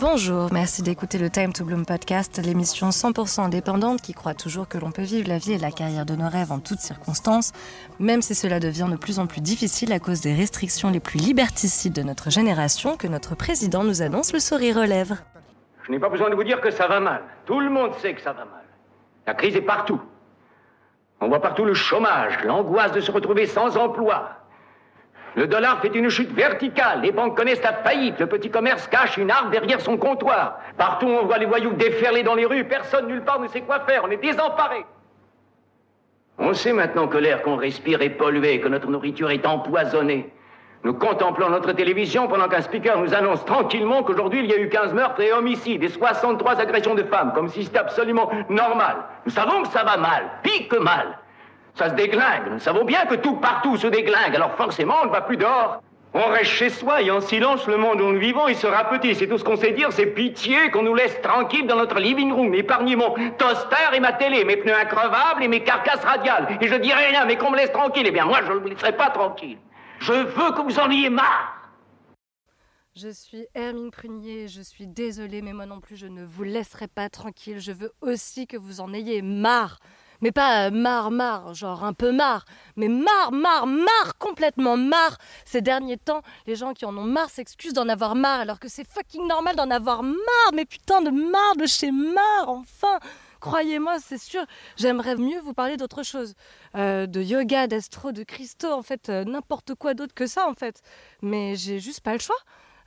Bonjour, merci d'écouter le Time to Bloom podcast, l'émission 100% indépendante qui croit toujours que l'on peut vivre la vie et la carrière de nos rêves en toutes circonstances, même si cela devient de plus en plus difficile à cause des restrictions les plus liberticides de notre génération que notre président nous annonce le sourire aux lèvres. Je n'ai pas besoin de vous dire que ça va mal. Tout le monde sait que ça va mal. La crise est partout. On voit partout le chômage, l'angoisse de se retrouver sans emploi, le dollar fait une chute verticale, les banques connaissent la faillite, le petit commerce cache une arme derrière son comptoir. Partout on voit les voyous déferler dans les rues, personne nulle part ne sait quoi faire, on est désemparé. On sait maintenant que l'air qu'on respire est pollué, que notre nourriture est empoisonnée. Nous contemplons notre télévision pendant qu'un speaker nous annonce tranquillement qu'aujourd'hui il y a eu 15 meurtres et homicides et 63 agressions de femmes, comme si c'était absolument normal. Nous savons que ça va mal, pire que mal. Ça se déglingue. Nous savons bien que tout partout se déglingue. Alors forcément, on ne va plus dehors. On reste chez soi et en silence, le monde où nous vivons, il sera petit. C'est tout ce qu'on sait dire, c'est pitié qu'on nous laisse tranquille dans notre living room. Épargnez mon toaster et ma télé, mes pneus increvables et mes carcasses radiales. Et je dirai rien, mais qu'on me laisse tranquille. Eh bien, moi, je ne vous laisserai pas tranquille. Je veux que vous en ayez marre. Je suis Hermine Prunier, je suis désolée, mais moi non plus, je ne vous laisserai pas tranquille. Je veux aussi que vous en ayez marre mais pas euh, marre, marre, genre un peu marre, mais marre, marre, marre, complètement marre. Ces derniers temps, les gens qui en ont marre s'excusent d'en avoir marre, alors que c'est fucking normal d'en avoir marre, mais putain de marre de chez marre, enfin. Croyez-moi, c'est sûr, j'aimerais mieux vous parler d'autre chose. Euh, de yoga, d'astro, de cristaux, en fait, euh, n'importe quoi d'autre que ça, en fait. Mais j'ai juste pas le choix.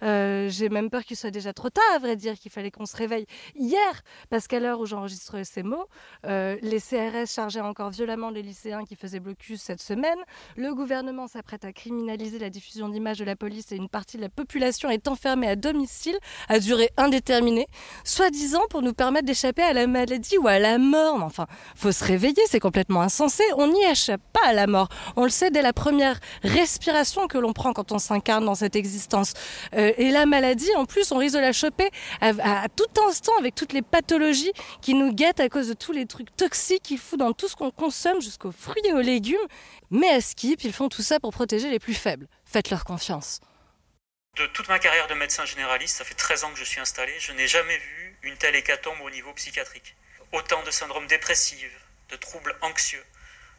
Euh, j'ai même peur qu'il soit déjà trop tard, à vrai dire, qu'il fallait qu'on se réveille hier, parce qu'à l'heure où j'enregistre ces mots, euh, les CRS chargeaient encore violemment les lycéens qui faisaient blocus cette semaine. Le gouvernement s'apprête à criminaliser la diffusion d'images de la police et une partie de la population est enfermée à domicile à durée indéterminée, soi-disant pour nous permettre d'échapper à la maladie ou à la mort. Enfin, faut se réveiller, c'est complètement insensé. On n'y échappe pas à la mort. On le sait dès la première respiration que l'on prend quand on s'incarne dans cette existence. Euh, euh, et la maladie, en plus, on risque de la choper à, tout instant avec toutes les pathologies qui nous guettent à cause de tous les trucs toxiques qu'ils foutent dans tout ce qu'on consomme, jusqu'aux fruits et aux légumes. Mais à Skip, ils font tout ça pour protéger les plus faibles. Faites-leur confiance. De toute ma carrière de médecin généraliste, ça fait 13 ans que je suis installé, je n'ai jamais vu une telle hécatombe au niveau psychiatrique. Autant de syndromes dépressifs, de troubles anxieux,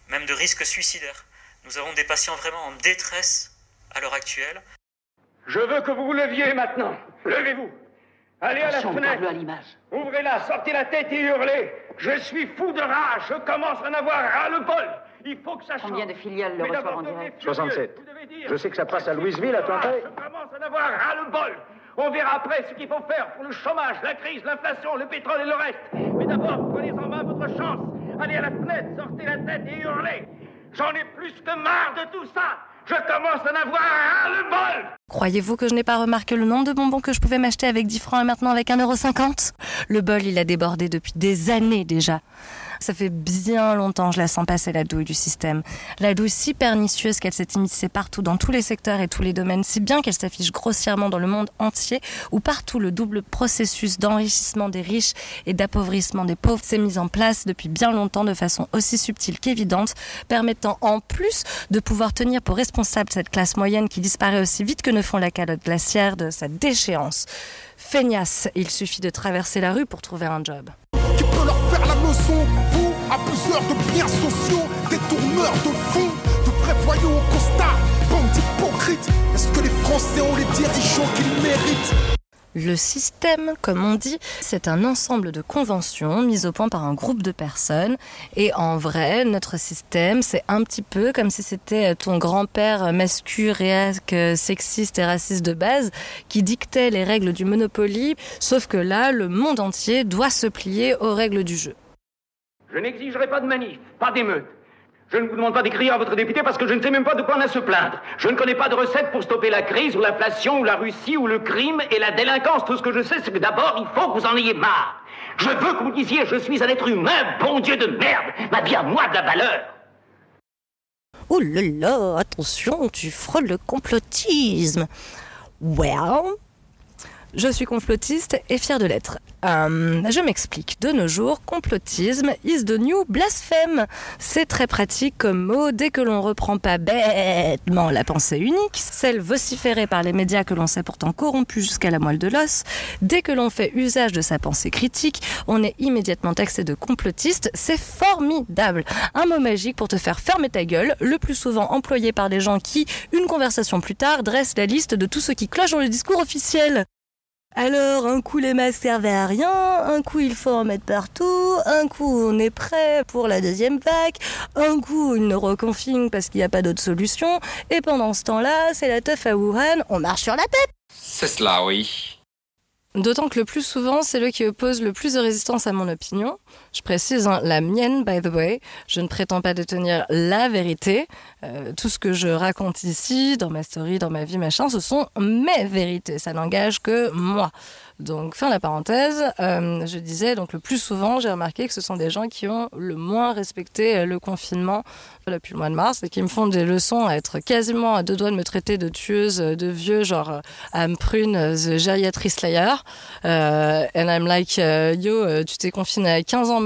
même de risques suicidaires. Nous avons des patients vraiment en détresse à l'heure actuelle. Je veux que vous vous leviez maintenant. Levez-vous. Allez à la fenêtre. Ouvrez-la, sortez la tête et hurlez. Je suis fou de rage. Je commence à en avoir ras-le-bol. Il faut que ça change. Combien de filiales le reçoivent en direct 67. Je sais que ça passe à Louisville, à Tampere. Je commence à en avoir ras-le-bol. On verra après ce qu'il faut faire pour le chômage, la crise, l'inflation, le pétrole et le reste. Mais d'abord, prenez en main votre chance. Allez à la fenêtre, sortez la tête et hurlez. J'en ai plus que marre de tout ça. Je commence à en avoir le bol Croyez-vous que je n'ai pas remarqué le nombre de bonbons que je pouvais m'acheter avec 10 francs et maintenant avec 1,50€ Le bol, il a débordé depuis des années déjà. Ça fait bien longtemps, je la sens passer la douille du système. La douille si pernicieuse qu'elle s'est immiscée partout dans tous les secteurs et tous les domaines, si bien qu'elle s'affiche grossièrement dans le monde entier, où partout le double processus d'enrichissement des riches et d'appauvrissement des pauvres s'est mis en place depuis bien longtemps de façon aussi subtile qu'évidente, permettant en plus de pouvoir tenir pour responsable cette classe moyenne qui disparaît aussi vite que ne font la calotte glaciaire de sa déchéance. Feignasse, il suffit de traverser la rue pour trouver un job vous, abuseurs de biens sociaux, détourneurs de de au constat, bande. Est-ce que les Français ont les dirigeants qu'ils méritent? Le système, comme on dit, c'est un ensemble de conventions mises au point par un groupe de personnes. Et en vrai, notre système, c'est un petit peu comme si c'était ton grand-père masculin, sexiste et raciste de base qui dictait les règles du Monopoly. Sauf que là, le monde entier doit se plier aux règles du jeu. Je n'exigerai pas de manif, pas d'émeute. Je ne vous demande pas d'écrire à votre député parce que je ne sais même pas de quoi on a à se plaindre. Je ne connais pas de recette pour stopper la crise ou l'inflation ou la Russie ou le crime et la délinquance. Tout ce que je sais, c'est que d'abord, il faut que vous en ayez marre. Je veux que vous disiez, je suis un être humain, bon Dieu de merde, ma vie à moi de la valeur. Oh là là, attention, tu frôles le complotisme. Well, Je suis complotiste et fière de l'être. Euh, je m'explique. De nos jours, complotisme is the new blasphème. C'est très pratique comme mot dès que l'on reprend pas bêtement la pensée unique, celle vociférée par les médias que l'on sait pourtant corrompue jusqu'à la moelle de l'os. Dès que l'on fait usage de sa pensée critique, on est immédiatement taxé de complotiste. C'est formidable. Un mot magique pour te faire fermer ta gueule, le plus souvent employé par des gens qui, une conversation plus tard, dressent la liste de tout ce qui cloche dans le discours officiel. Alors, un coup les masques servaient à rien, un coup il faut en mettre partout, un coup on est prêt pour la deuxième vague, un coup ils nous reconfinent parce qu'il n'y a pas d'autre solution, et pendant ce temps-là, c'est la teuf à Wuhan, on marche sur la tête C'est cela, oui. D'autant que le plus souvent, c'est le qui oppose le plus de résistance à mon opinion. Je précise, hein, la mienne, by the way. Je ne prétends pas détenir la vérité. Euh, tout ce que je raconte ici, dans ma story, dans ma vie, machin, ce sont mes vérités. Ça n'engage que moi. Donc, fin de la parenthèse, euh, je disais, donc le plus souvent, j'ai remarqué que ce sont des gens qui ont le moins respecté euh, le confinement depuis le mois de mars et qui me font des leçons à être quasiment à deux doigts de me traiter de tueuse de vieux, genre I'm Prune, the geriatry slayer. Euh, and I'm like, yo, tu t'es confiné à 15 ans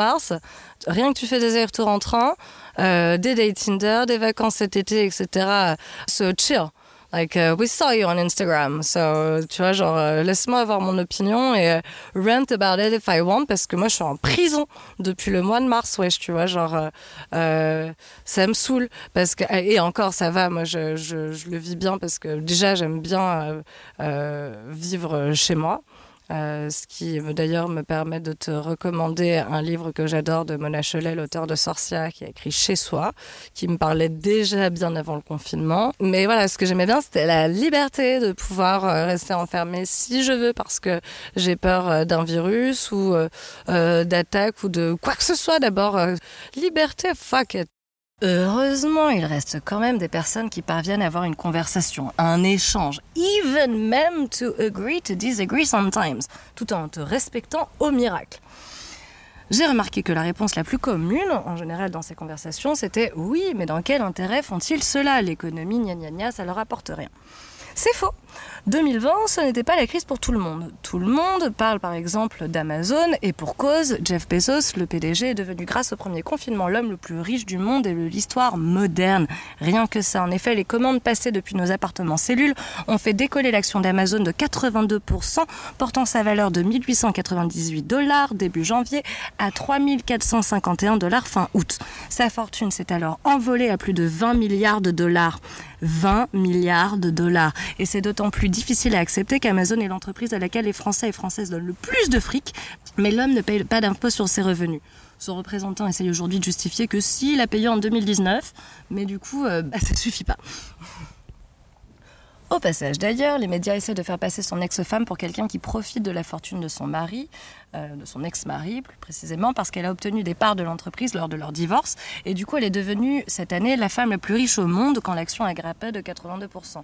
rien que tu fais des allers-retours en train, des dates Tinder, des vacances cet été, etc. So chill. Like, uh, we saw you on Instagram. So, tu vois, genre, euh, laisse-moi avoir mon opinion et euh, rant about it if I want parce que moi, je suis en prison depuis le mois de mars, wesh, tu vois, genre, euh, ça me saoule parce que, et encore, ça va, moi, je, je le vis bien parce que déjà, j'aime bien vivre chez moi. Euh, ce qui d'ailleurs me permet de te recommander un livre que j'adore de Mona Cholet, l'auteur de Sorcia, qui a écrit Chez soi, qui me parlait déjà bien avant le confinement. Mais voilà, ce que j'aimais bien, c'était la liberté de pouvoir euh, rester enfermé si je veux, parce que j'ai peur euh, d'un virus ou d'attaque ou de quoi que ce soit. D'abord, liberté, fuck it. Heureusement, il reste quand même des personnes qui parviennent à avoir une conversation, un échange, even même to agree to disagree sometimes, tout en te respectant au miracle. J'ai remarqué que la réponse la plus commune, en général dans ces conversations, c'était oui, mais dans quel intérêt font-ils cela? L'économie, gna gna gna, ça leur apporte rien. C'est faux. 2020, ce n'était pas la crise pour tout le monde. Tout le monde parle par exemple d'Amazon et pour cause, Jeff Bezos, le PDG, est devenu grâce au premier confinement l'homme le plus riche du monde et de l'histoire moderne. Rien que ça. En effet, les commandes passées depuis nos appartements cellules ont fait décoller l'action d'Amazon de 82%, portant sa valeur de 1898 dollars début janvier à 3451 dollars fin août. Sa fortune s'est alors envolée à plus de 20 milliards de dollars. 20 milliards de dollars. Et c'est d'autant plus difficile à accepter qu'Amazon est l'entreprise à laquelle les Français et Françaises donnent le plus de fric, mais l'homme ne paye pas d'impôt sur ses revenus. Son représentant essaye aujourd'hui de justifier que s'il a payé en 2019, mais du coup, euh, bah, ça suffit pas. Au passage d'ailleurs, les médias essaient de faire passer son ex-femme pour quelqu'un qui profite de la fortune de son mari, euh, de son ex-mari plus précisément, parce qu'elle a obtenu des parts de l'entreprise lors de leur divorce. Et du coup, elle est devenue cette année la femme la plus riche au monde quand l'action a grimpé de 82%.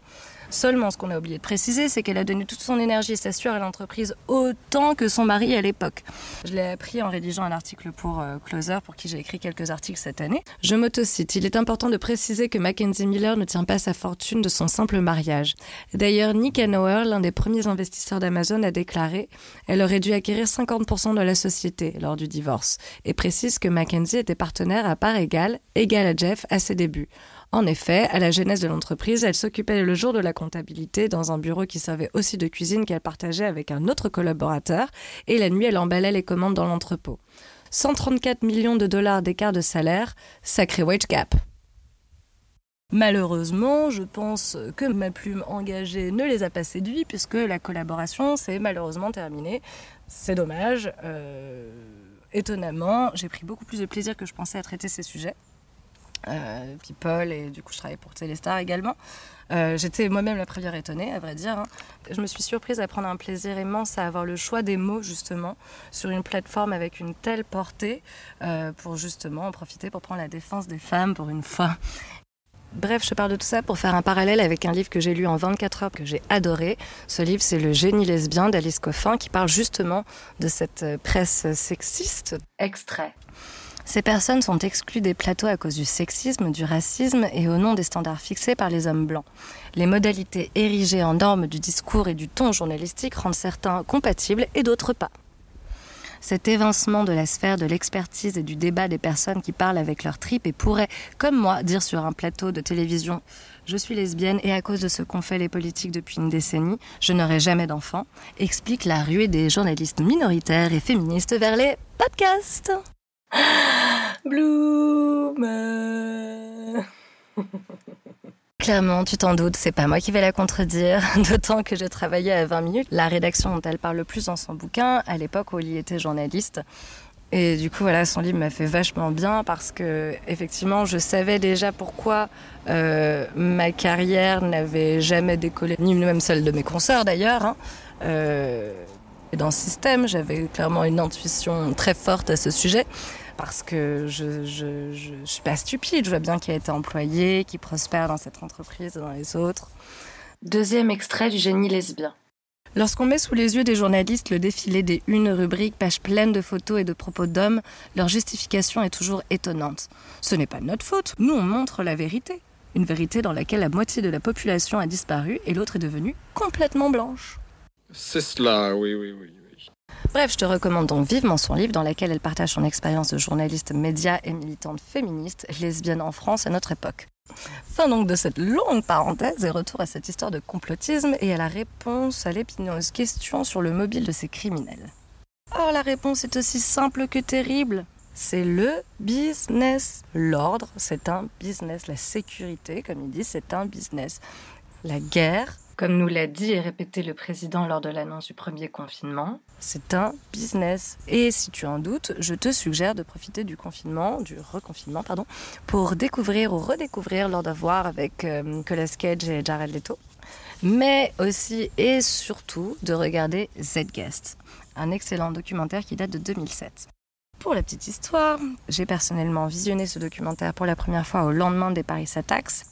Seulement, ce qu'on a oublié de préciser, c'est qu'elle a donné toute son énergie et sa sueur à l'entreprise autant que son mari à l'époque. Je l'ai appris en rédigeant un article pour euh, Closer, pour qui j'ai écrit quelques articles cette année. Je m'autocite. Il est important de préciser que Mackenzie Miller ne tient pas sa fortune de son simple mariage. D'ailleurs, Nick Hanauer, l'un des premiers investisseurs d'Amazon, a déclaré elle aurait dû acquérir 50% de la société lors du divorce et précise que Mackenzie était partenaire à part égale, égal à Jeff à ses débuts. En effet, à la genèse de l'entreprise, elle s'occupait le jour de la comptabilité dans un bureau qui servait aussi de cuisine qu'elle partageait avec un autre collaborateur, et la nuit, elle emballait les commandes dans l'entrepôt. 134 millions de dollars d'écart de salaire, sacré wage gap. Malheureusement, je pense que ma plume engagée ne les a pas séduits puisque la collaboration s'est malheureusement terminée. C'est dommage. Euh, étonnamment, j'ai pris beaucoup plus de plaisir que je pensais à traiter ces sujets. Euh, People et du coup je travaillais pour Téléstar également. Euh, j'étais moi-même la première étonnée, à vrai dire. Hein. Je me suis surprise à prendre un plaisir immense à avoir le choix des mots, justement, sur une plateforme avec une telle portée, euh, pour justement en profiter pour prendre la défense des femmes pour une fois. Bref, je parle de tout ça pour faire un parallèle avec un livre que j'ai lu en 24 heures que j'ai adoré. Ce livre, c'est Le génie lesbien d'Alice Coffin qui parle justement de cette presse sexiste. Extrait. Ces personnes sont exclues des plateaux à cause du sexisme, du racisme et au nom des standards fixés par les hommes blancs. Les modalités érigées en normes du discours et du ton journalistique rendent certains compatibles et d'autres pas. Cet évincement de la sphère de l'expertise et du débat des personnes qui parlent avec leur tripes et pourraient, comme moi, dire sur un plateau de télévision Je suis lesbienne et à cause de ce qu'ont fait les politiques depuis une décennie, je n'aurai jamais d'enfant, explique la ruée des journalistes minoritaires et féministes vers les podcasts. Bloom. Clairement, tu t'en doutes, c'est pas moi qui vais la contredire, d'autant que je travaillais à 20 minutes, la rédaction dont elle parle le plus dans son bouquin, à l'époque où il était journaliste. Et du coup, voilà, son livre m'a fait vachement bien parce que, effectivement, je savais déjà pourquoi euh, ma carrière n'avait jamais décollé, ni même celle de mes consoeurs d'ailleurs. Hein. Euh, dans ce système, j'avais clairement une intuition très forte à ce sujet parce que je, je, je, je suis pas stupide. Je vois bien qu'il a été employé, qu'il prospère dans cette entreprise et dans les autres. Deuxième extrait du génie lesbien. Lorsqu'on met sous les yeux des journalistes le défilé des une rubriques, pages pleines de photos et de propos d'hommes, leur justification est toujours étonnante. Ce n'est pas notre faute, nous on montre la vérité. Une vérité dans laquelle la moitié de la population a disparu et l'autre est devenue complètement blanche. C'est cela, oui, oui, oui. Bref, je te recommande donc vivement son livre dans lequel elle partage son expérience de journaliste média et militante féministe, lesbienne en France à notre époque. Fin donc de cette longue parenthèse et retour à cette histoire de complotisme et à la réponse à l'épineuse question sur le mobile de ces criminels. Or la réponse est aussi simple que terrible. C'est le business. L'ordre, c'est un business. La sécurité, comme il dit, c'est un business. La guerre, comme nous l'a dit et répété le président lors de l'annonce du premier confinement, c'est un business. Et si tu en doutes, je te suggère de profiter du confinement, du reconfinement, pardon, pour découvrir ou redécouvrir Lord of War avec euh, Cage et Jared Leto. Mais aussi et surtout de regarder Z-Guest, un excellent documentaire qui date de 2007. Pour la petite histoire, j'ai personnellement visionné ce documentaire pour la première fois au lendemain des Paris Attacks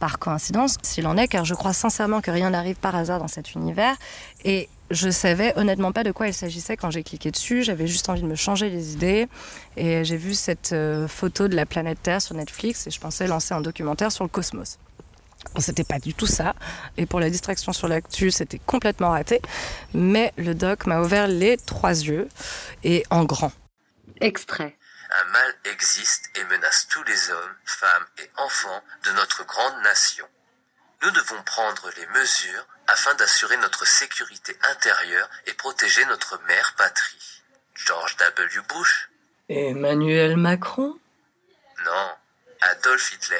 par coïncidence, s'il en est, car je crois sincèrement que rien n'arrive par hasard dans cet univers. Et je savais honnêtement pas de quoi il s'agissait quand j'ai cliqué dessus. J'avais juste envie de me changer les idées. Et j'ai vu cette euh, photo de la planète Terre sur Netflix et je pensais lancer un documentaire sur le cosmos. C'était pas du tout ça. Et pour la distraction sur l'actu, c'était complètement raté. Mais le doc m'a ouvert les trois yeux et en grand. Extrait un mal existe et menace tous les hommes, femmes et enfants de notre grande nation. Nous devons prendre les mesures afin d'assurer notre sécurité intérieure et protéger notre mère patrie. George W. Bush Emmanuel Macron Non, Adolf Hitler,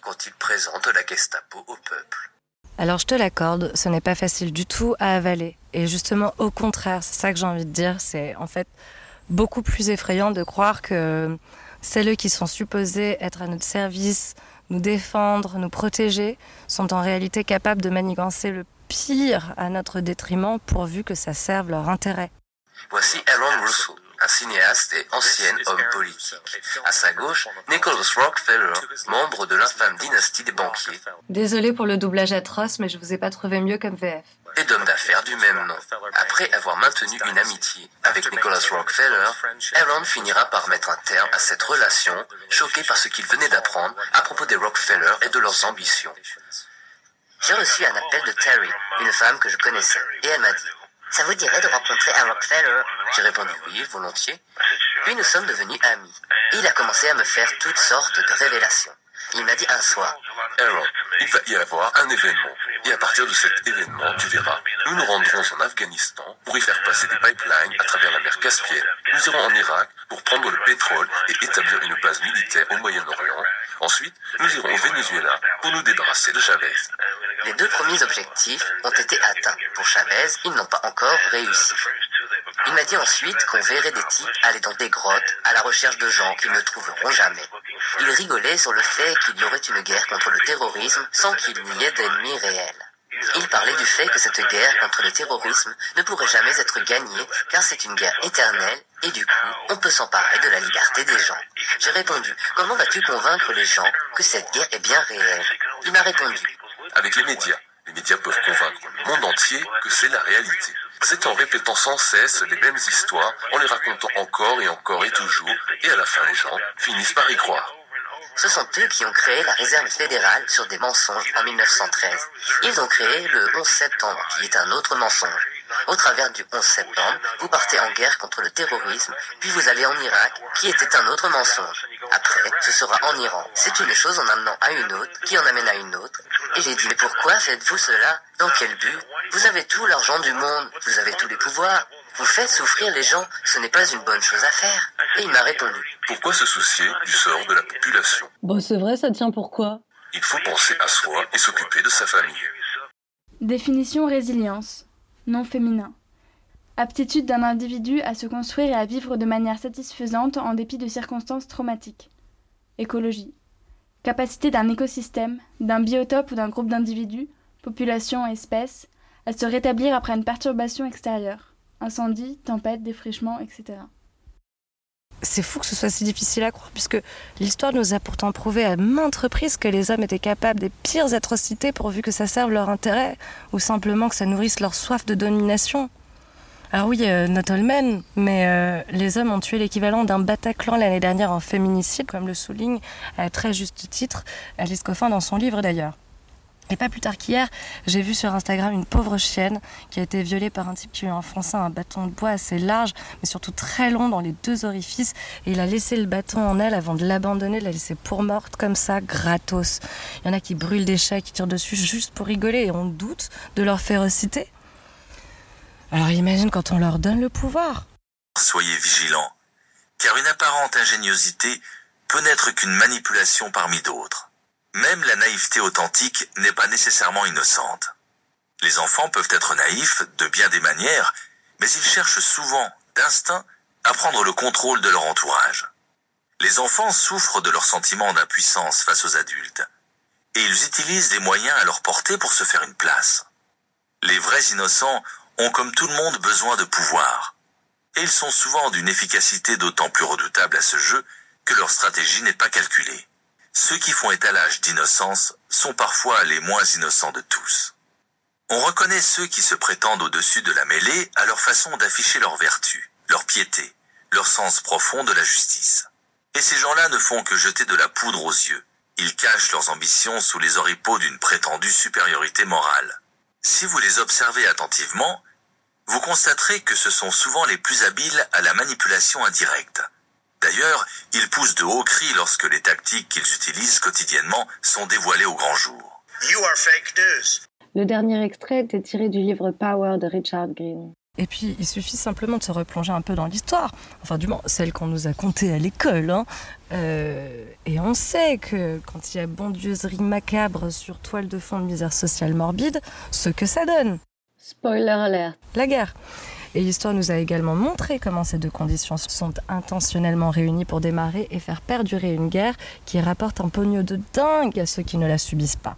quand il présente la Gestapo au peuple. Alors je te l'accorde, ce n'est pas facile du tout à avaler. Et justement, au contraire, c'est ça que j'ai envie de dire, c'est en fait beaucoup plus effrayant de croire que celles qui sont supposées être à notre service, nous défendre, nous protéger, sont en réalité capables de manigancer le pire à notre détriment pourvu que ça serve leur intérêt. Voici Aaron Russell, un cinéaste et ancien homme politique. À sa gauche, Nicholas Rockefeller, membre de l'infâme dynastie des banquiers. Désolé pour le doublage atroce, mais je vous ai pas trouvé mieux comme VF et d'homme d'affaires du même nom. Après avoir maintenu une amitié avec Nicholas Rockefeller, Aaron finira par mettre un terme à cette relation, choqué par ce qu'il venait d'apprendre à propos des Rockefeller et de leurs ambitions. J'ai reçu un appel de Terry, une femme que je connaissais, et elle m'a dit Ça vous dirait de rencontrer un Rockefeller? J'ai répondu oui, volontiers. Puis nous sommes devenus amis. il a commencé à me faire toutes sortes de révélations. Il m'a dit un soir Aaron, il va y avoir un événement. Et à partir de cet événement, tu verras, nous nous rendrons en Afghanistan pour y faire passer des pipelines à travers la mer Caspienne. Nous irons en Irak pour prendre le pétrole et établir une base militaire au Moyen-Orient. Ensuite, nous irons au Venezuela pour nous débarrasser de Chavez. Les deux premiers objectifs ont été atteints. Pour Chavez, ils n'ont pas encore réussi. Il m'a dit ensuite qu'on verrait des types aller dans des grottes à la recherche de gens qu'ils ne trouveront jamais. Il rigolait sur le fait qu'il y aurait une guerre contre le terrorisme sans qu'il n'y ait d'ennemis réels. Il parlait du fait que cette guerre contre le terrorisme ne pourrait jamais être gagnée car c'est une guerre éternelle et du coup, on peut s'emparer de la liberté des gens. J'ai répondu, comment vas-tu convaincre les gens que cette guerre est bien réelle? Il m'a répondu, avec les médias. Les médias peuvent convaincre le monde entier que c'est la réalité. C'est en répétant sans cesse les mêmes histoires, en les racontant encore et encore et toujours, et à la fin les gens finissent par y croire. Ce sont eux qui ont créé la réserve fédérale sur des mensonges en 1913. Ils ont créé le 11 septembre, qui est un autre mensonge. Au travers du 11 septembre, vous partez en guerre contre le terrorisme, puis vous allez en Irak, qui était un autre mensonge. Après, ce sera en Iran. C'est une chose en amenant à une autre, qui en amène à une autre. Et j'ai dit, mais pourquoi faites-vous cela? Dans quel but? Vous avez tout l'argent du monde, vous avez tous les pouvoirs. Vous faites souffrir les gens, ce n'est pas une bonne chose à faire. Et il m'a répondu. Pourquoi se soucier du sort de la population? Bon, c'est vrai, ça tient pourquoi Il faut penser à soi et s'occuper de sa famille. Définition résilience. Non féminin. Aptitude d'un individu à se construire et à vivre de manière satisfaisante en dépit de circonstances traumatiques. Écologie. Capacité d'un écosystème, d'un biotope ou d'un groupe d'individus, population, espèce, à se rétablir après une perturbation extérieure. Incendie, tempête, défrichement, etc. C'est fou que ce soit si difficile à croire, puisque l'histoire nous a pourtant prouvé à maintes reprises que les hommes étaient capables des pires atrocités pourvu que ça serve leur intérêt, ou simplement que ça nourrisse leur soif de domination. Alors oui, euh, not all men, mais euh, les hommes ont tué l'équivalent d'un Bataclan l'année dernière en féminicide, comme le souligne à très juste titre Alice Coffin dans son livre d'ailleurs. Et pas plus tard qu'hier, j'ai vu sur Instagram une pauvre chienne qui a été violée par un type qui lui a enfoncé un bâton de bois assez large, mais surtout très long dans les deux orifices. Et il a laissé le bâton en elle avant de l'abandonner, de la laisser pour morte comme ça, gratos. Il y en a qui brûlent des chats, qui tirent dessus juste pour rigoler et on doute de leur férocité. Alors imagine quand on leur donne le pouvoir. Soyez vigilants, car une apparente ingéniosité peut n'être qu'une manipulation parmi d'autres. Même la naïveté authentique n'est pas nécessairement innocente. Les enfants peuvent être naïfs de bien des manières, mais ils cherchent souvent, d'instinct, à prendre le contrôle de leur entourage. Les enfants souffrent de leur sentiment d'impuissance face aux adultes, et ils utilisent des moyens à leur portée pour se faire une place. Les vrais innocents ont comme tout le monde besoin de pouvoir, et ils sont souvent d'une efficacité d'autant plus redoutable à ce jeu que leur stratégie n'est pas calculée. Ceux qui font étalage d'innocence sont parfois les moins innocents de tous. On reconnaît ceux qui se prétendent au-dessus de la mêlée à leur façon d'afficher leur vertu, leur piété, leur sens profond de la justice. Et ces gens-là ne font que jeter de la poudre aux yeux. Ils cachent leurs ambitions sous les oripeaux d'une prétendue supériorité morale. Si vous les observez attentivement, vous constaterez que ce sont souvent les plus habiles à la manipulation indirecte. D'ailleurs, ils poussent de hauts cris lorsque les tactiques qu'ils utilisent quotidiennement sont dévoilées au grand jour. Le dernier extrait était tiré du livre Power de Richard Green. Et puis, il suffit simplement de se replonger un peu dans l'histoire, enfin du moins celle qu'on nous a contée à l'école. Hein. Euh, et on sait que quand il y a bondieusserie macabre sur toile de fond de misère sociale morbide, ce que ça donne. Spoiler alert. La guerre. Et l'histoire nous a également montré comment ces deux conditions sont intentionnellement réunies pour démarrer et faire perdurer une guerre qui rapporte un pognon de dingue à ceux qui ne la subissent pas.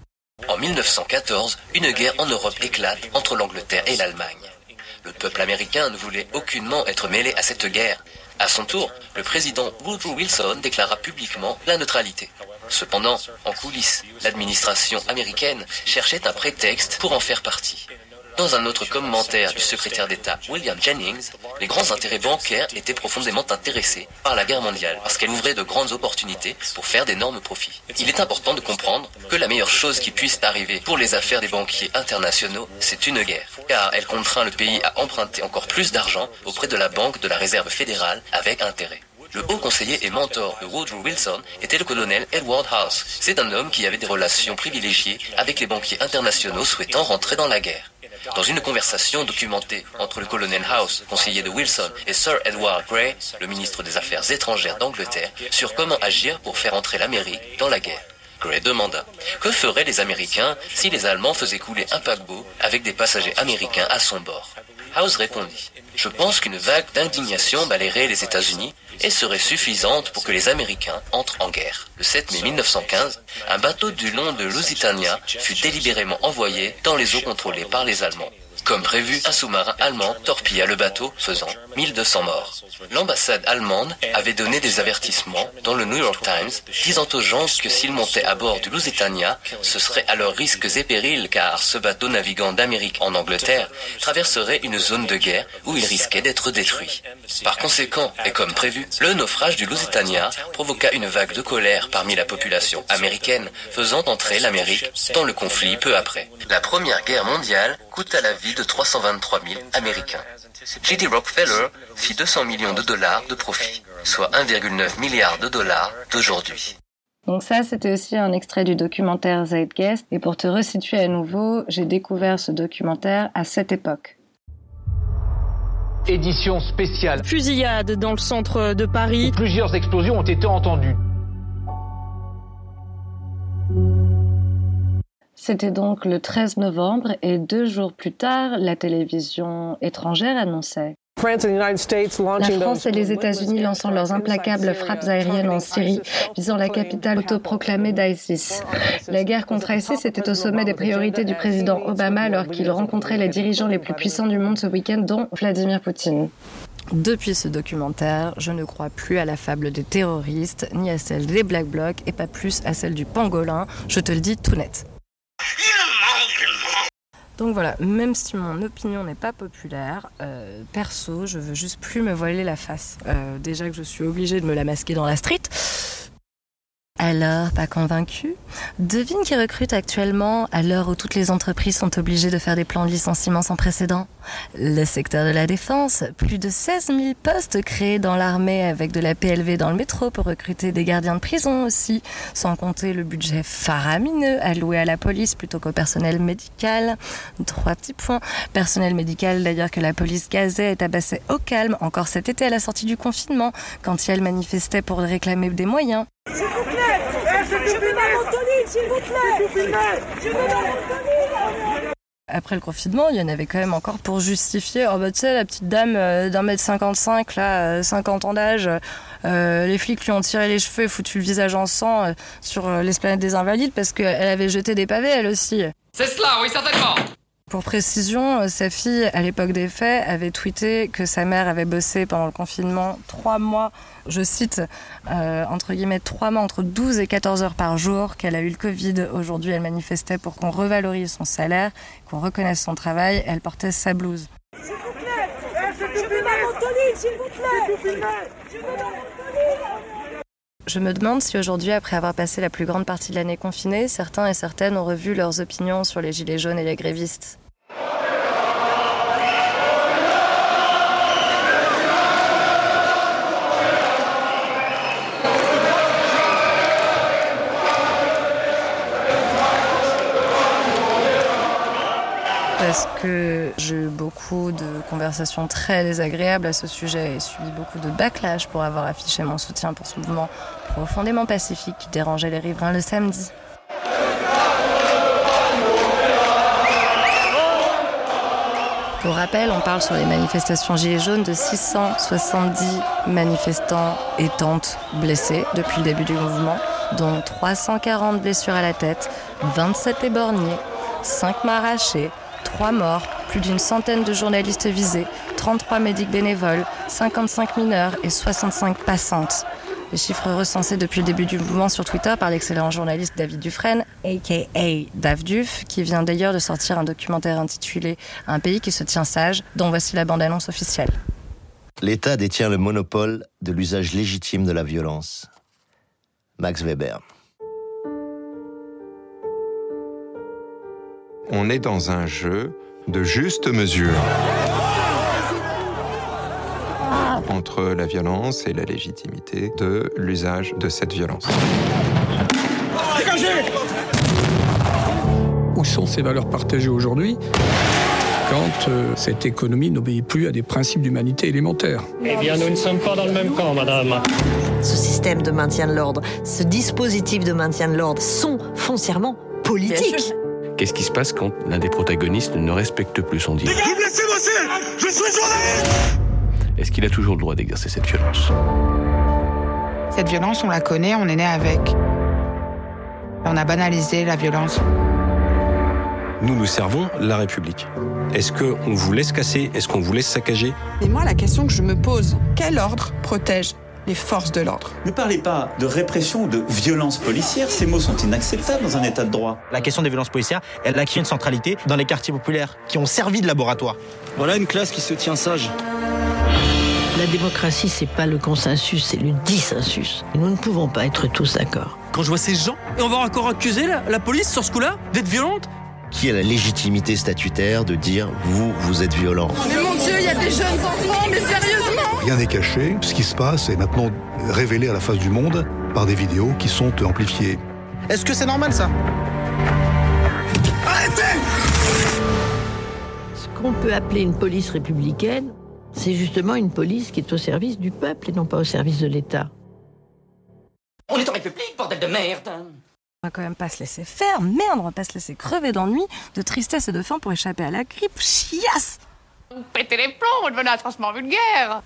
En 1914, une guerre en Europe éclate entre l'Angleterre et l'Allemagne. Le peuple américain ne voulait aucunement être mêlé à cette guerre. À son tour, le président Woodrow Wilson déclara publiquement la neutralité. Cependant, en coulisses, l'administration américaine cherchait un prétexte pour en faire partie. Dans un autre commentaire du secrétaire d'État William Jennings, les grands intérêts bancaires étaient profondément intéressés par la guerre mondiale parce qu'elle ouvrait de grandes opportunités pour faire d'énormes profits. Il est important de comprendre que la meilleure chose qui puisse arriver pour les affaires des banquiers internationaux, c'est une guerre, car elle contraint le pays à emprunter encore plus d'argent auprès de la Banque de la Réserve fédérale avec intérêt. Le haut conseiller et mentor de Woodrow Wilson était le colonel Edward House. C'est un homme qui avait des relations privilégiées avec les banquiers internationaux souhaitant rentrer dans la guerre. Dans une conversation documentée entre le colonel House, conseiller de Wilson, et Sir Edward Grey, le ministre des Affaires étrangères d'Angleterre, sur comment agir pour faire entrer l'Amérique dans la guerre. Gray demanda Que feraient les Américains si les Allemands faisaient couler un paquebot avec des passagers américains à son bord? House répondit Je pense qu'une vague d'indignation balayerait les États-Unis et serait suffisante pour que les Américains entrent en guerre. Le 7 mai 1915, un bateau du long de Lusitania fut délibérément envoyé dans les eaux contrôlées par les Allemands. Comme prévu, un sous-marin allemand torpilla le bateau, faisant 1200 morts. L'ambassade allemande avait donné des avertissements dans le New York Times, disant aux gens que s'ils montaient à bord du Lusitania, ce serait à leurs risques et périls car ce bateau naviguant d'Amérique en Angleterre traverserait une zone de guerre où il risquait d'être détruit. Par conséquent, et comme prévu, le naufrage du Lusitania provoqua une vague de colère parmi la population américaine, faisant entrer l'Amérique dans le conflit peu après. La Première Guerre mondiale coûta la vie de 323 000 Américains. J.D. Rockefeller fit 200 millions de dollars de profit, soit 1,9 milliard de dollars d'aujourd'hui. Donc ça, c'était aussi un extrait du documentaire Zeitgeist. Et pour te resituer à nouveau, j'ai découvert ce documentaire à cette époque. Édition spéciale. Fusillade dans le centre de Paris. Plusieurs explosions ont été entendues. C'était donc le 13 novembre et deux jours plus tard, la télévision étrangère annonçait la France et les États-Unis lançant leurs implacables frappes aériennes en Syrie, visant la capitale autoproclamée d'ISIS. La guerre contre ISIS était au sommet des priorités du président Obama alors qu'il rencontrait les dirigeants les plus puissants du monde ce week-end, dont Vladimir Poutine. Depuis ce documentaire, je ne crois plus à la fable des terroristes, ni à celle des Black Blocs, et pas plus à celle du pangolin, je te le dis tout net. Donc voilà, même si mon opinion n'est pas populaire, euh, perso, je veux juste plus me voiler la face. Euh, déjà que je suis obligée de me la masquer dans la street, alors, pas convaincu Devine qui recrute actuellement à l'heure où toutes les entreprises sont obligées de faire des plans de licenciement sans précédent Le secteur de la défense. Plus de 16 000 postes créés dans l'armée avec de la PLV dans le métro pour recruter des gardiens de prison aussi, sans compter le budget faramineux alloué à la police plutôt qu'au personnel médical. Trois petits points. Personnel médical d'ailleurs que la police gazait et tabassait au calme encore cet été à la sortie du confinement, quand elle manifestait pour réclamer des moyens. Après le confinement, il y en avait quand même encore pour justifier. Oh bah tu sais, la petite dame euh, d'un mètre 55, là, 50 euh, ans d'âge, euh, les flics lui ont tiré les cheveux et foutu le visage en sang sur l'esplanade des Invalides parce qu'elle avait jeté des pavés elle aussi. C'est cela, oui certainement pour précision, euh, sa fille, à l'époque des faits, avait tweeté que sa mère avait bossé pendant le confinement trois mois, je cite, euh, entre guillemets, trois mois, entre 12 et 14 heures par jour, qu'elle a eu le Covid. Aujourd'hui, elle manifestait pour qu'on revalorise son salaire, qu'on reconnaisse son travail. Elle portait sa blouse. S'il vous plaît, s'il vous plaît, s'il vous plaît. Je me demande si aujourd'hui, après avoir passé la plus grande partie de l'année confinée, certains et certaines ont revu leurs opinions sur les gilets jaunes et les grévistes. Parce que j'ai eu beaucoup de conversations très désagréables à ce sujet et subi beaucoup de backlash pour avoir affiché mon soutien pour ce mouvement profondément pacifique qui dérangeait les riverains le samedi. Pour rappel, on parle sur les manifestations Gilets jaunes de 670 manifestants et tentes blessés depuis le début du mouvement, dont 340 blessures à la tête, 27 éborgnés, 5 m'arrachés, 3 morts, plus d'une centaine de journalistes visés, 33 médics bénévoles, 55 mineurs et 65 passantes. Les chiffres recensés depuis le début du mouvement sur Twitter par l'excellent journaliste David Dufresne, aka Davduf, qui vient d'ailleurs de sortir un documentaire intitulé Un pays qui se tient sage, dont voici la bande-annonce officielle. L'État détient le monopole de l'usage légitime de la violence. Max Weber. On est dans un jeu de juste mesure entre la violence et la légitimité de l'usage de cette violence. Où sont ces valeurs partagées aujourd'hui quand euh, cette économie n'obéit plus à des principes d'humanité élémentaires? Eh bien, nous ne sommes pas dans le même camp, madame. Ce système de maintien de l'ordre, ce dispositif de maintien de l'ordre sont foncièrement politiques. Qu'est-ce qui se passe quand l'un des protagonistes ne respecte plus son deal Vous me laissez bosser Je suis journaliste Est-ce qu'il a toujours le droit d'exercer cette violence Cette violence, on la connaît, on est né avec. On a banalisé la violence. Nous, nous servons la République. Est-ce qu'on vous laisse casser? Est-ce qu'on vous laisse saccager? Mais moi, la question que je me pose, quel ordre protège? Les forces de l'ordre Ne parlez pas de répression ou de violence policière, ces mots sont inacceptables dans un état de droit. La question des violences policières, elle acquis une centralité dans les quartiers populaires qui ont servi de laboratoire. Voilà une classe qui se tient sage. La démocratie, c'est pas le consensus, c'est le dissensus. Et nous ne pouvons pas être tous d'accord. Quand je vois ces gens, et on va encore accuser la, la police sur ce coup-là d'être violente Qui a la légitimité statutaire de dire vous, vous êtes violent? Mais mon Dieu, il y a des jeunes enfants, Rien n'est caché. Ce qui se passe est maintenant révélé à la face du monde par des vidéos qui sont amplifiées. Est-ce que c'est normal ça? Arrêtez Ce qu'on peut appeler une police républicaine, c'est justement une police qui est au service du peuple et non pas au service de l'État. On est en République, bordel de merde On va quand même pas se laisser faire, merde, on va pas se laisser crever d'ennui, de tristesse et de faim pour échapper à la grippe, chiasse Pétez les plombs, vous devenez atrocement vulgaire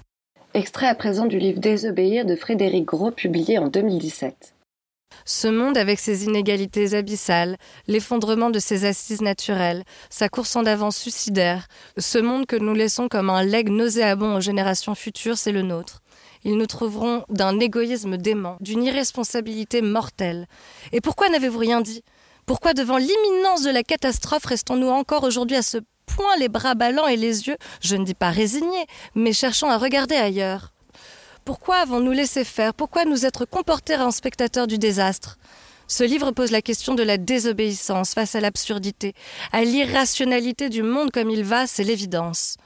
Extrait à présent du livre Désobéir de Frédéric Gros, publié en 2017. Ce monde avec ses inégalités abyssales, l'effondrement de ses assises naturelles, sa course en avant suicidaire, ce monde que nous laissons comme un legs nauséabond aux générations futures, c'est le nôtre. Ils nous trouveront d'un égoïsme dément, d'une irresponsabilité mortelle. Et pourquoi n'avez-vous rien dit? Pourquoi devant l'imminence de la catastrophe restons-nous encore aujourd'hui à ce les bras ballants et les yeux, je ne dis pas résignés, mais cherchant à regarder ailleurs pourquoi avons-nous laissé faire? Pourquoi nous être comportés en spectateurs du désastre? Ce livre pose la question de la désobéissance face à l'absurdité, à l'irrationalité du monde comme il va, c'est l'évidence.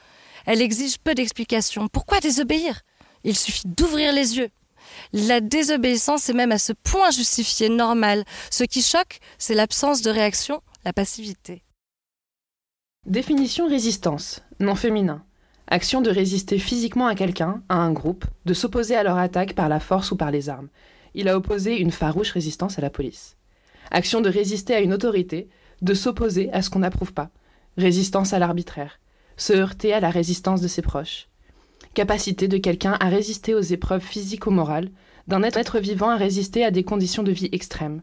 Elle exige peu d'explications. Pourquoi désobéir? Il suffit d'ouvrir les yeux. La désobéissance est même à ce point justifiée, normale. Ce qui choque, c'est l'absence de réaction, la passivité. Définition résistance, non féminin. Action de résister physiquement à quelqu'un, à un groupe, de s'opposer à leur attaque par la force ou par les armes. Il a opposé une farouche résistance à la police. Action de résister à une autorité, de s'opposer à ce qu'on n'approuve pas. Résistance à l'arbitraire. Se heurter à la résistance de ses proches. Capacité de quelqu'un à résister aux épreuves physiques ou morales, d'un être vivant à résister à des conditions de vie extrêmes.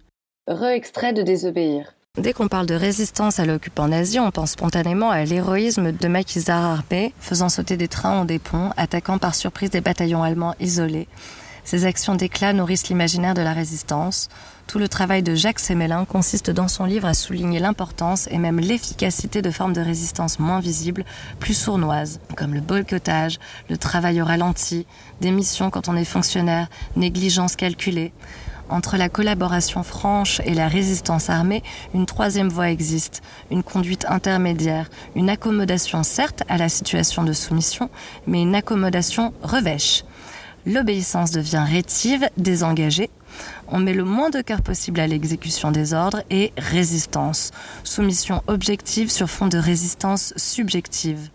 Re-extrait de Désobéir. Dès qu'on parle de résistance à l'occupant nazi, on pense spontanément à l'héroïsme de Maquisard Arpé, faisant sauter des trains ou des ponts, attaquant par surprise des bataillons allemands isolés. Ces actions d'éclat nourrissent l'imaginaire de la résistance. Tout le travail de Jacques Sémélin consiste dans son livre à souligner l'importance et même l'efficacité de formes de résistance moins visibles, plus sournoises, comme le boycottage, le travail au ralenti, démission quand on est fonctionnaire, négligence calculée. Entre la collaboration franche et la résistance armée, une troisième voie existe, une conduite intermédiaire, une accommodation certes à la situation de soumission, mais une accommodation revêche. L'obéissance devient rétive, désengagée. On met le moins de cœur possible à l'exécution des ordres et résistance, soumission objective sur fond de résistance subjective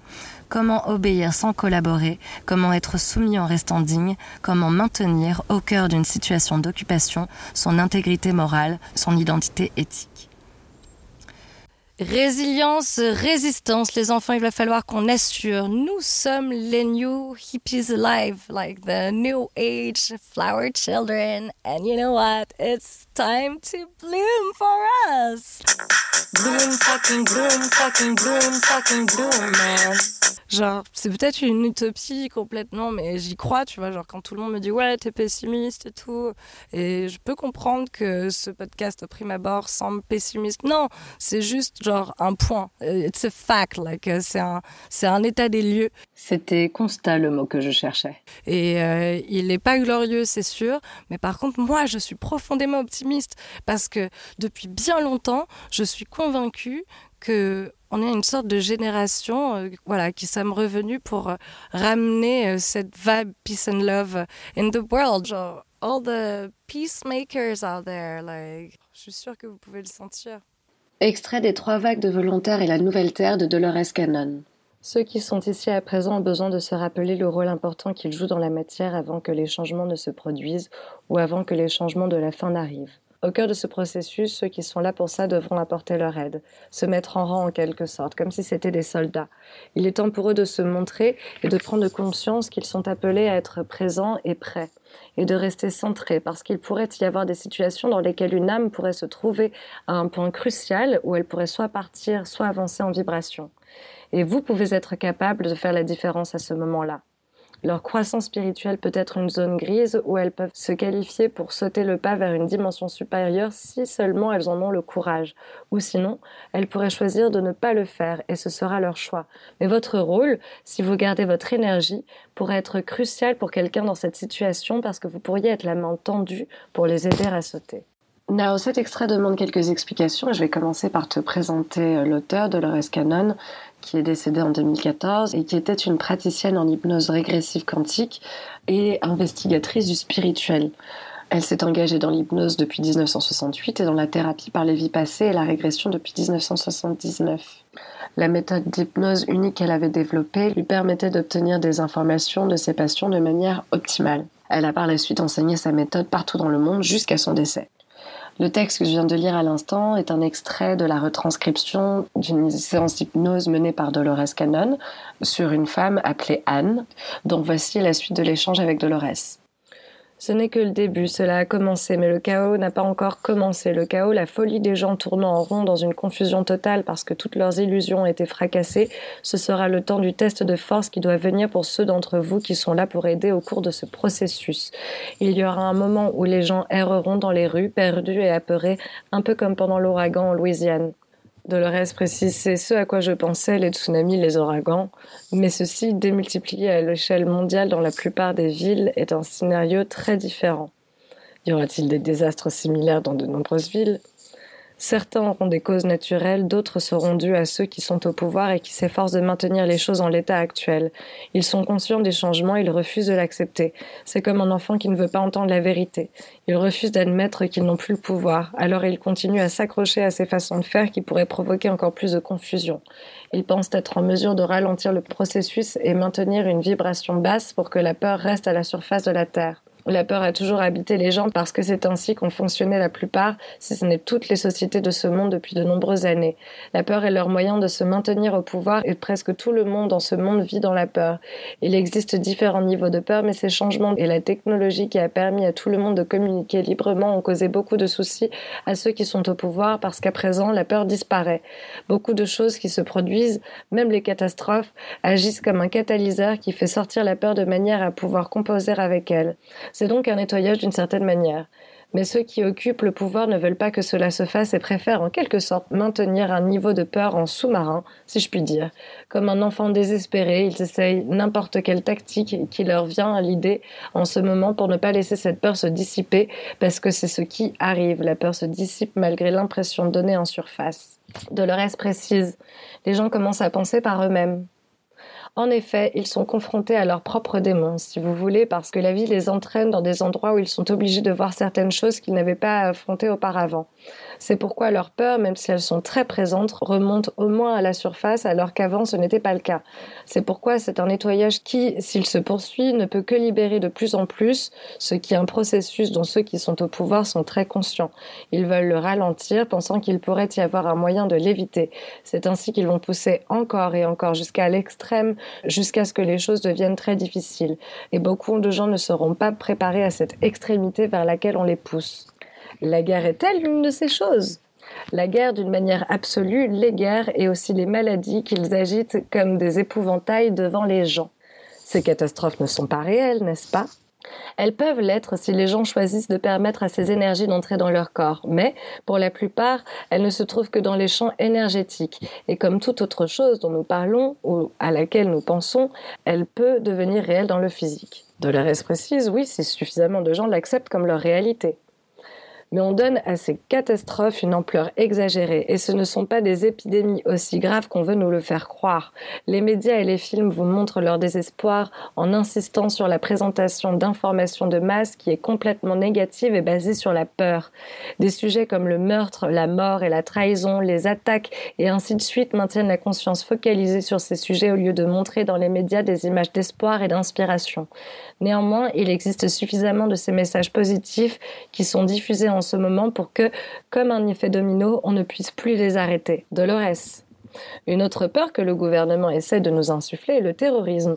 comment obéir sans collaborer, comment être soumis en restant digne, comment maintenir au cœur d'une situation d'occupation son intégrité morale, son identité éthique. Résilience, résistance, les enfants, il va falloir qu'on assure. Nous sommes les new hippies alive, like the new age flower children. And you know what? It's time to bloom for us. Bloom, fucking bloom, fucking bloom, fucking bloom, man. Genre, c'est peut-être une utopie complètement, mais j'y crois, tu vois. Genre, quand tout le monde me dit ouais, t'es pessimiste et tout. Et je peux comprendre que ce podcast, au prime abord, semble pessimiste. Non, c'est juste genre un point. It's a fact, like, c'est un, c'est un état des lieux. C'était constat le mot que je cherchais. Et euh, il n'est pas glorieux, c'est sûr. Mais par contre, moi, je suis profondément optimiste parce que depuis bien longtemps, je suis convaincue que on est une sorte de génération euh, voilà, qui sommes revenus pour euh, ramener euh, cette vibe peace and love in the world. Genre, all the peacemakers out there, like, je suis sûre que vous pouvez le sentir. Extrait des Trois vagues de volontaires et la Nouvelle Terre de Dolores Cannon. Ceux qui sont ici à présent ont besoin de se rappeler le rôle important qu'ils jouent dans la matière avant que les changements ne se produisent ou avant que les changements de la fin n'arrivent. Au cœur de ce processus, ceux qui sont là pour ça devront apporter leur aide, se mettre en rang en quelque sorte, comme si c'était des soldats. Il est temps pour eux de se montrer et de prendre conscience qu'ils sont appelés à être présents et prêts, et de rester centrés, parce qu'il pourrait y avoir des situations dans lesquelles une âme pourrait se trouver à un point crucial où elle pourrait soit partir, soit avancer en vibration. Et vous pouvez être capable de faire la différence à ce moment-là. Leur croissance spirituelle peut être une zone grise où elles peuvent se qualifier pour sauter le pas vers une dimension supérieure si seulement elles en ont le courage. Ou sinon, elles pourraient choisir de ne pas le faire et ce sera leur choix. Mais votre rôle, si vous gardez votre énergie, pourrait être crucial pour quelqu'un dans cette situation parce que vous pourriez être la main tendue pour les aider à sauter. Now, cet extrait demande quelques explications et je vais commencer par te présenter euh, l'auteur, Dolores Cannon, qui est décédée en 2014 et qui était une praticienne en hypnose régressive quantique et investigatrice du spirituel. Elle s'est engagée dans l'hypnose depuis 1968 et dans la thérapie par les vies passées et la régression depuis 1979. La méthode d'hypnose unique qu'elle avait développée lui permettait d'obtenir des informations de ses patients de manière optimale. Elle a par la suite enseigné sa méthode partout dans le monde jusqu'à son décès. Le texte que je viens de lire à l'instant est un extrait de la retranscription d'une séance d'hypnose menée par Dolores Cannon sur une femme appelée Anne, dont voici la suite de l'échange avec Dolores. Ce n'est que le début, cela a commencé, mais le chaos n'a pas encore commencé. Le chaos, la folie des gens tournant en rond dans une confusion totale parce que toutes leurs illusions ont été fracassées, ce sera le temps du test de force qui doit venir pour ceux d'entre vous qui sont là pour aider au cours de ce processus. Il y aura un moment où les gens erreront dans les rues, perdus et apeurés, un peu comme pendant l'ouragan en Louisiane. Dolores précise, c'est ce à quoi je pensais, les tsunamis, les ouragans, mais ceci, démultiplié à l'échelle mondiale dans la plupart des villes, est un scénario très différent. Y aura-t-il des désastres similaires dans de nombreuses villes? Certains auront des causes naturelles, d'autres seront dus à ceux qui sont au pouvoir et qui s'efforcent de maintenir les choses en l'état actuel. Ils sont conscients des changements, ils refusent de l'accepter. C'est comme un enfant qui ne veut pas entendre la vérité. Ils refusent d'admettre qu'ils n'ont plus le pouvoir, alors ils continuent à s'accrocher à ces façons de faire qui pourraient provoquer encore plus de confusion. Ils pensent être en mesure de ralentir le processus et maintenir une vibration basse pour que la peur reste à la surface de la Terre. La peur a toujours habité les gens parce que c'est ainsi qu'ont fonctionné la plupart, si ce n'est toutes les sociétés de ce monde depuis de nombreuses années. La peur est leur moyen de se maintenir au pouvoir et presque tout le monde dans ce monde vit dans la peur. Il existe différents niveaux de peur, mais ces changements et la technologie qui a permis à tout le monde de communiquer librement ont causé beaucoup de soucis à ceux qui sont au pouvoir parce qu'à présent la peur disparaît. Beaucoup de choses qui se produisent, même les catastrophes, agissent comme un catalyseur qui fait sortir la peur de manière à pouvoir composer avec elle. C'est donc un nettoyage d'une certaine manière. Mais ceux qui occupent le pouvoir ne veulent pas que cela se fasse et préfèrent en quelque sorte maintenir un niveau de peur en sous-marin, si je puis dire. Comme un enfant désespéré, ils essayent n'importe quelle tactique qui leur vient à l'idée en ce moment pour ne pas laisser cette peur se dissiper, parce que c'est ce qui arrive. La peur se dissipe malgré l'impression donnée en surface. Dolores précise, les gens commencent à penser par eux-mêmes. En effet, ils sont confrontés à leurs propres démons, si vous voulez, parce que la vie les entraîne dans des endroits où ils sont obligés de voir certaines choses qu'ils n'avaient pas affrontées auparavant. C'est pourquoi leurs peurs, même si elles sont très présentes, remontent au moins à la surface alors qu'avant ce n'était pas le cas. C'est pourquoi c'est un nettoyage qui, s'il se poursuit, ne peut que libérer de plus en plus, ce qui est un processus dont ceux qui sont au pouvoir sont très conscients. Ils veulent le ralentir, pensant qu'il pourrait y avoir un moyen de l'éviter. C'est ainsi qu'ils vont pousser encore et encore jusqu'à l'extrême, jusqu'à ce que les choses deviennent très difficiles. Et beaucoup de gens ne seront pas préparés à cette extrémité vers laquelle on les pousse. La guerre est-elle l'une de ces choses? La guerre d'une manière absolue, les guerres et aussi les maladies qu'ils agitent comme des épouvantails devant les gens. Ces catastrophes ne sont pas réelles, n'est-ce pas? Elles peuvent l'être si les gens choisissent de permettre à ces énergies d'entrer dans leur corps, mais pour la plupart, elles ne se trouvent que dans les champs énergétiques. Et comme toute autre chose dont nous parlons ou à laquelle nous pensons, elle peut devenir réelle dans le physique. Dolores précise, oui, si suffisamment de gens l'acceptent comme leur réalité mais on donne à ces catastrophes une ampleur exagérée et ce ne sont pas des épidémies aussi graves qu'on veut nous le faire croire. Les médias et les films vous montrent leur désespoir en insistant sur la présentation d'informations de masse qui est complètement négative et basée sur la peur. Des sujets comme le meurtre, la mort et la trahison, les attaques et ainsi de suite maintiennent la conscience focalisée sur ces sujets au lieu de montrer dans les médias des images d'espoir et d'inspiration. Néanmoins, il existe suffisamment de ces messages positifs qui sont diffusés en ce moment pour que, comme un effet domino, on ne puisse plus les arrêter. Dolores. Une autre peur que le gouvernement essaie de nous insuffler est le terrorisme.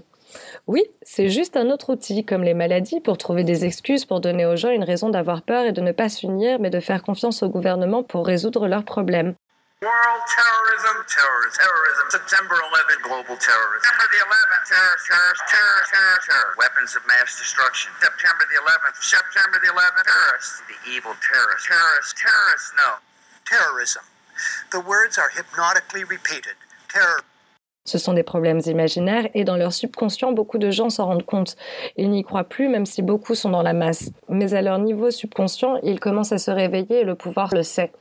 Oui, c'est juste un autre outil, comme les maladies, pour trouver des excuses, pour donner aux gens une raison d'avoir peur et de ne pas s'unir, mais de faire confiance au gouvernement pour résoudre leurs problèmes. World terrorism, terrorism, terrorism, September 11, global terrorism. September the 11th, terror, terror, terror, terror, terror, weapons of mass destruction. September the 11th, September the 11th, terrorists, the evil terrorists, terrorists, terrorists, no. Terrorism. The words are hypnotically repeated. Terror. Ce sont des problèmes imaginaires et dans leur subconscient, beaucoup de gens s'en rendent compte. Ils n'y croient plus, même si beaucoup sont dans la masse. Mais à leur niveau subconscient, ils commencent à se réveiller et le pouvoir le sait.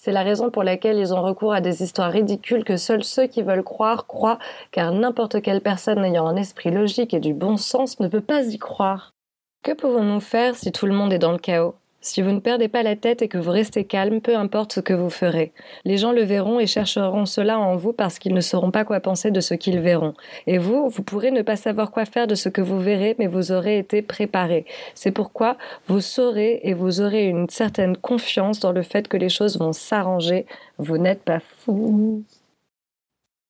C'est la raison pour laquelle ils ont recours à des histoires ridicules que seuls ceux qui veulent croire croient, car n'importe quelle personne ayant un esprit logique et du bon sens ne peut pas y croire. Que pouvons-nous faire si tout le monde est dans le chaos? Si vous ne perdez pas la tête et que vous restez calme, peu importe ce que vous ferez. Les gens le verront et chercheront cela en vous parce qu'ils ne sauront pas quoi penser de ce qu'ils verront. Et vous, vous pourrez ne pas savoir quoi faire de ce que vous verrez, mais vous aurez été préparé. C'est pourquoi vous saurez et vous aurez une certaine confiance dans le fait que les choses vont s'arranger. Vous n'êtes pas fou.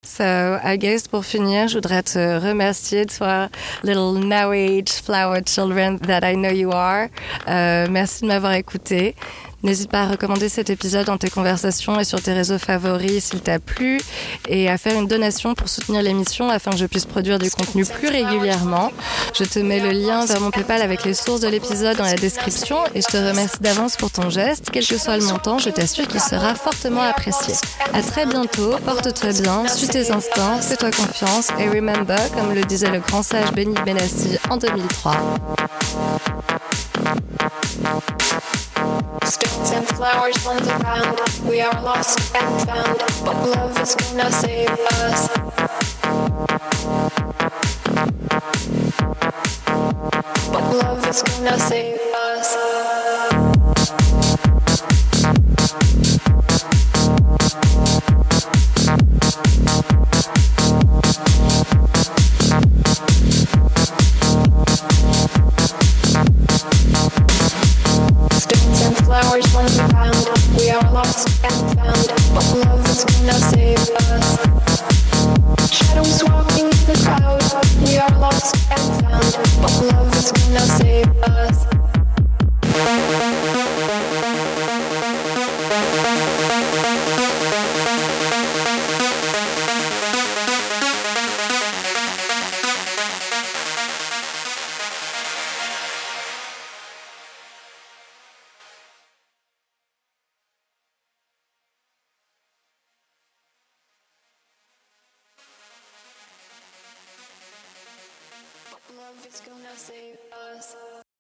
So, I guess pour finir, je voudrais te remercier, toi, little now age flower children that I know you are. Euh, merci de m'avoir écouté. N'hésite pas à recommander cet épisode dans tes conversations et sur tes réseaux favoris s'il t'a plu et à faire une donation pour soutenir l'émission afin que je puisse produire du contenu plus régulièrement. Je te mets le lien vers mon PayPal avec les sources de l'épisode dans la description et je te remercie d'avance pour ton geste. Quel que soit le montant, je t'assure qu'il sera fortement apprécié. À très bientôt, porte-toi bien, suis tes instincts, fais-toi confiance et remember, comme le disait le grand sage Benny Benassi en 2003. Stones and flowers on the ground. We are lost and found, but love is gonna save us. But love is gonna save us.